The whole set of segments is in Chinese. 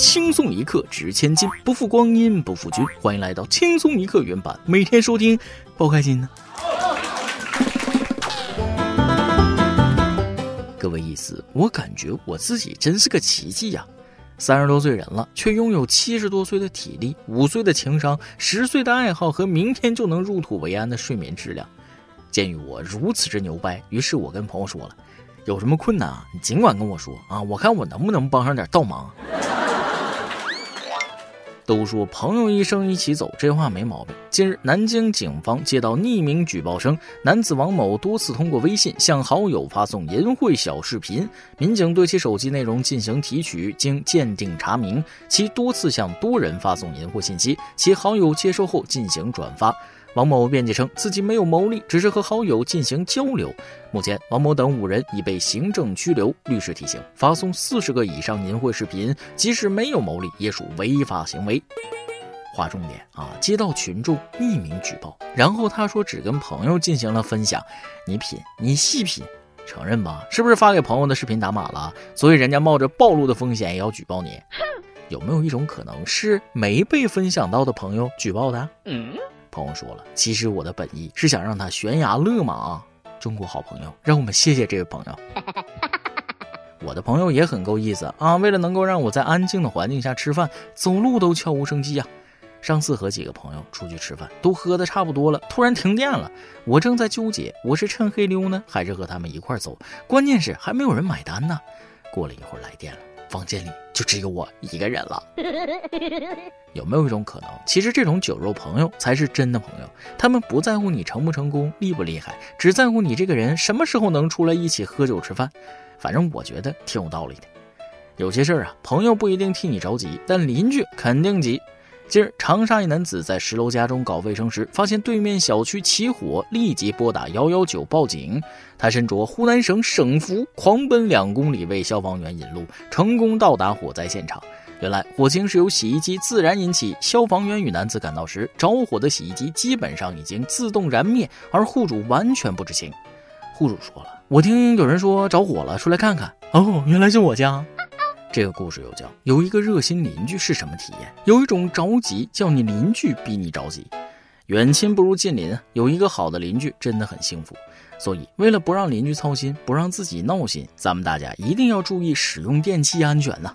轻松一刻值千金，不负光阴不负君。欢迎来到轻松一刻原版，每天收听，包开心呢。各位意思，我感觉我自己真是个奇迹呀！三十多岁人了，却拥有七十多岁的体力、五岁的情商、十岁的爱好和明天就能入土为安的睡眠质量。鉴于我如此之牛掰，于是我跟朋友说了。有什么困难啊？你尽管跟我说啊，我看我能不能帮上点倒忙。都说朋友一生一起走，这话没毛病。近日，南京警方接到匿名举报称，男子王某多次通过微信向好友发送淫秽小视频，民警对其手机内容进行提取，经鉴定查明，其多次向多人发送淫秽信息，其好友接收后进行转发。王某辩解称自己没有牟利，只是和好友进行交流。目前，王某等五人已被行政拘留。律师提醒：发送四十个以上淫秽视频，即使没有牟利，也属违法行为。划重点啊！接到群众匿名举报，然后他说只跟朋友进行了分享。你品，你细品，承认吧？是不是发给朋友的视频打码了？所以人家冒着暴露的风险也要举报你？有没有一种可能是没被分享到的朋友举报的？嗯。朋友说了，其实我的本意是想让他悬崖勒马。中国好朋友，让我们谢谢这位朋友。我的朋友也很够意思啊，为了能够让我在安静的环境下吃饭，走路都悄无声息呀。上次和几个朋友出去吃饭，都喝的差不多了，突然停电了。我正在纠结，我是趁黑溜呢，还是和他们一块走？关键是还没有人买单呢。过了一会儿来电了。房间里就只有我一个人了，有没有一种可能，其实这种酒肉朋友才是真的朋友？他们不在乎你成不成功、厉不厉害，只在乎你这个人什么时候能出来一起喝酒吃饭。反正我觉得挺有道理的。有些事儿啊，朋友不一定替你着急，但邻居肯定急。近日，长沙一男子在十楼家中搞卫生时，发现对面小区起火，立即拨打幺幺九报警。他身着湖南省省服，狂奔两公里为消防员引路，成功到达火灾现场。原来，火情是由洗衣机自燃引起。消防员与男子赶到时，着火的洗衣机基本上已经自动燃灭，而户主完全不知情。户主说了：“我听有人说着火了，出来看看。”哦，原来是我家。这个故事有叫，有一个热心邻居是什么体验？有一种着急，叫你邻居比你着急。远亲不如近邻，有一个好的邻居真的很幸福。所以，为了不让邻居操心，不让自己闹心，咱们大家一定要注意使用电器安全呐。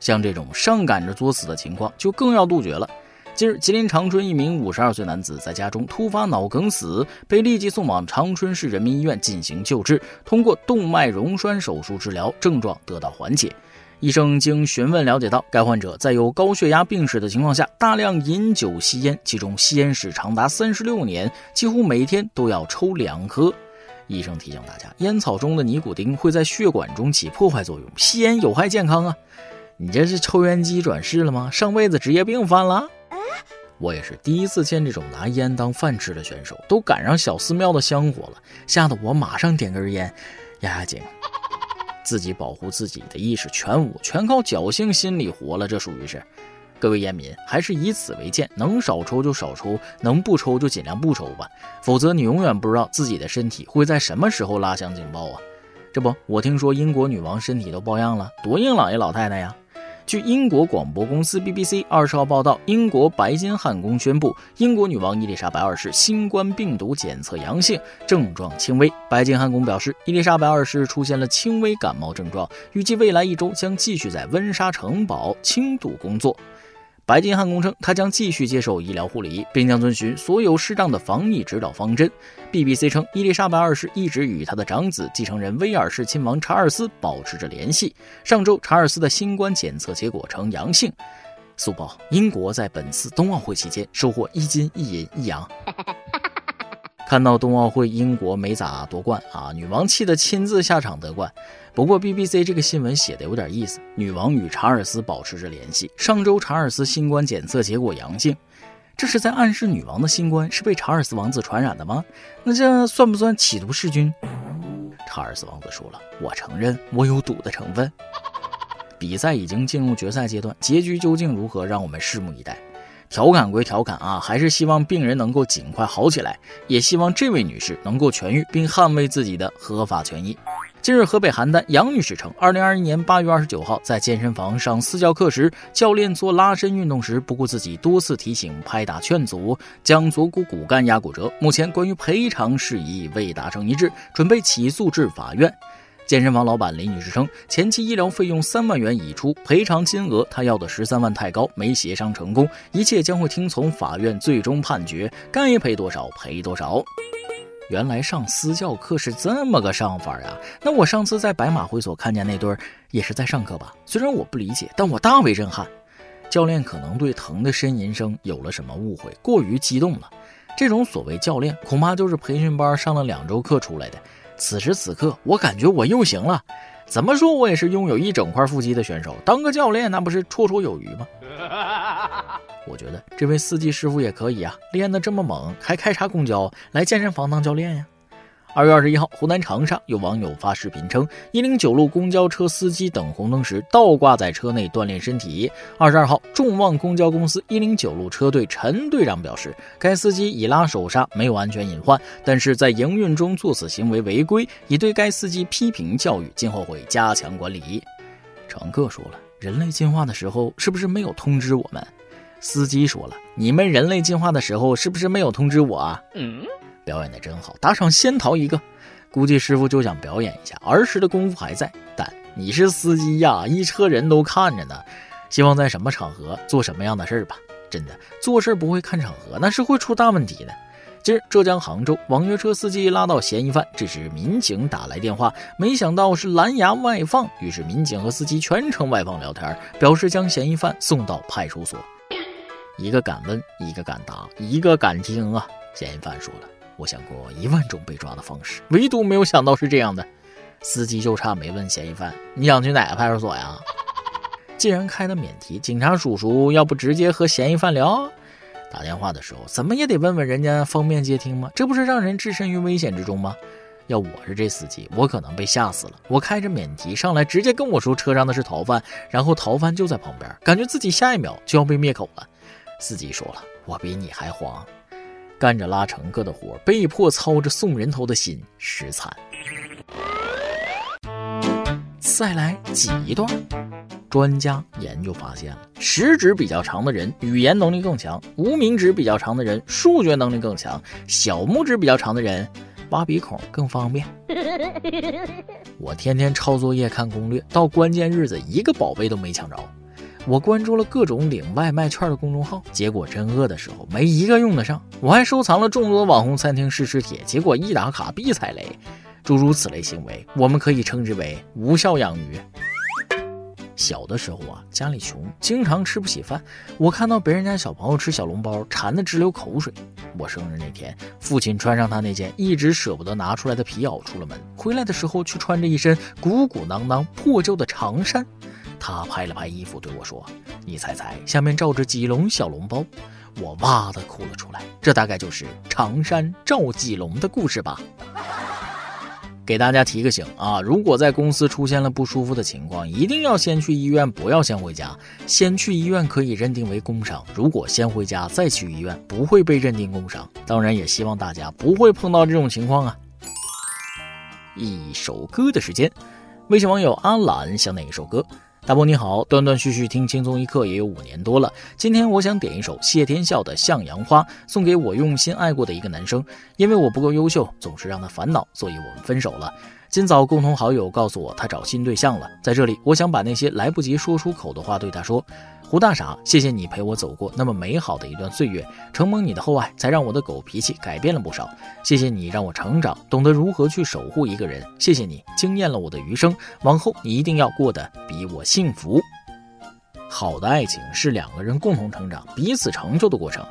像这种上赶着作死的情况，就更要杜绝了。近日，吉林长春一名五十二岁男子在家中突发脑梗死，被立即送往长春市人民医院进行救治，通过动脉溶栓手术治疗，症状得到缓解。医生经询问了解到，该患者在有高血压病史的情况下，大量饮酒吸烟，其中吸烟史长达三十六年，几乎每天都要抽两颗。医生提醒大家，烟草中的尼古丁会在血管中起破坏作用，吸烟有害健康啊！你这是抽烟机转世了吗？上辈子职业病犯了？我也是第一次见这种拿烟当饭吃的选手，都赶上小寺庙的香火了，吓得我马上点根烟压压惊。自己保护自己的意识全无，全靠侥幸心理活了。这属于是，各位烟民还是以此为鉴，能少抽就少抽，能不抽就尽量不抽吧。否则你永远不知道自己的身体会在什么时候拉响警报啊！这不，我听说英国女王身体都抱恙了，多硬朗一老太太呀！据英国广播公司 BBC 二十号报道，英国白金汉宫宣布，英国女王伊丽莎白二世新冠病毒检测阳性，症状轻微。白金汉宫表示，伊丽莎白二世出现了轻微感冒症状，预计未来一周将继续在温莎城堡轻度工作。白金汉宫称，他将继续接受医疗护理，并将遵循所有适当的防疫指导方针。BBC 称，伊丽莎白二世一直与他的长子继承人威尔士亲王查尔斯保持着联系。上周，查尔斯的新冠检测结果呈阳性。速报：英国在本次冬奥会期间收获一金一银一羊。看到冬奥会英国没咋夺冠啊，女王气得亲自下场得冠。不过 BBC 这个新闻写的有点意思，女王与查尔斯保持着联系。上周查尔斯新冠检测结果阳性，这是在暗示女王的新冠是被查尔斯王子传染的吗？那这算不算企图弑君？查尔斯王子说了，我承认我有赌的成分。比赛已经进入决赛阶段，结局究竟如何，让我们拭目以待。调侃归调侃啊，还是希望病人能够尽快好起来，也希望这位女士能够痊愈并捍卫自己的合法权益。近日，河北邯郸杨女士称，二零二一年八月二十九号在健身房上私教课时，教练做拉伸运动时不顾自己多次提醒，拍打劝阻，将左股骨干压骨折。目前关于赔偿事宜未达成一致，准备起诉至法院。健身房老板李女士称，前期医疗费用三万元已出，赔偿金额她要的十三万太高，没协商成功，一切将会听从法院最终判决，该赔多少赔多少。原来上私教课是这么个上法呀！那我上次在白马会所看见那对儿也是在上课吧？虽然我不理解，但我大为震撼。教练可能对疼的呻吟声有了什么误会，过于激动了。这种所谓教练，恐怕就是培训班上了两周课出来的。此时此刻，我感觉我又行了。怎么说，我也是拥有一整块腹肌的选手，当个教练那不是绰绰有余吗？我觉得这位司机师傅也可以啊，练得这么猛，还开啥公交来健身房当教练呀？二月二十一号，湖南长沙有网友发视频称，一零九路公交车司机等红灯时倒挂在车内锻炼身体。二十二号，众望公交公司一零九路车队陈队长表示，该司机已拉手刹，没有安全隐患，但是在营运中做此行为违规，已对该司机批评教育，今后会加强管理。乘客说了，人类进化的时候是不是没有通知我们？司机说了：“你们人类进化的时候是不是没有通知我啊？”嗯，表演的真好，打赏仙桃一个。估计师傅就想表演一下儿时的功夫还在，但你是司机呀，一车人都看着呢。希望在什么场合做什么样的事儿吧。真的，做事不会看场合，那是会出大问题的。今儿，浙江杭州网约车司机拉到嫌疑犯，这时民警打来电话，没想到是蓝牙外放，于是民警和司机全程外放聊天，表示将嫌疑犯送到派出所。一个敢问，一个敢答，一个敢听啊！嫌疑犯说了：“我想过一万种被抓的方式，唯独没有想到是这样的。”司机就差没问嫌疑犯：“你想去哪个派出所呀？”既然开的免提，警察叔叔要不直接和嫌疑犯聊？打电话的时候怎么也得问问人家方便接听吗？这不是让人置身于危险之中吗？要我是这司机，我可能被吓死了。我开着免提上来，直接跟我说车上的是逃犯，然后逃犯就在旁边，感觉自己下一秒就要被灭口了。司机说了：“我比你还慌，干着拉乘客的活，被迫操着送人头的心，实惨。”再来挤一段。专家研究发现了，食指比较长的人语言能力更强，无名指比较长的人数学能力更强，小拇指比较长的人挖鼻孔更方便。我天天抄作业看攻略，到关键日子一个宝贝都没抢着。我关注了各种领外卖券的公众号，结果真饿的时候没一个用得上。我还收藏了众多网红餐厅试吃帖，结果一打卡必踩雷。诸如此类行为，我们可以称之为无效养鱼。小的时候啊，家里穷，经常吃不起饭。我看到别人家小朋友吃小笼包，馋得直流口水。我生日那天，父亲穿上他那件一直舍不得拿出来的皮袄出了门，回来的时候却穿着一身鼓鼓囊囊、破旧的长衫。他拍了拍衣服，对我说：“你猜猜，下面罩着几笼小笼包？”我哇的哭了出来。这大概就是长衫罩几笼的故事吧。给大家提个醒啊，如果在公司出现了不舒服的情况，一定要先去医院，不要先回家。先去医院可以认定为工伤，如果先回家再去医院，不会被认定工伤。当然，也希望大家不会碰到这种情况啊。一首歌的时间，微信网友阿懒想哪一首歌？大波你好，断断续续听轻松一刻也有五年多了。今天我想点一首谢天笑的《向阳花》，送给我用心爱过的一个男生。因为我不够优秀，总是让他烦恼，所以我们分手了。今早共同好友告诉我他找新对象了，在这里我想把那些来不及说出口的话对他说。胡大傻，谢谢你陪我走过那么美好的一段岁月，承蒙你的厚爱，才让我的狗脾气改变了不少。谢谢你让我成长，懂得如何去守护一个人。谢谢你惊艳了我的余生，往后你一定要过得比我幸福。好的爱情是两个人共同成长、彼此成就的过程。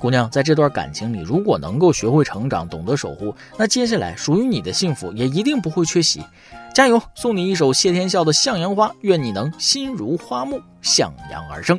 姑娘，在这段感情里，如果能够学会成长，懂得守护，那接下来属于你的幸福也一定不会缺席。加油！送你一首谢天笑的《向阳花》，愿你能心如花木，向阳而生。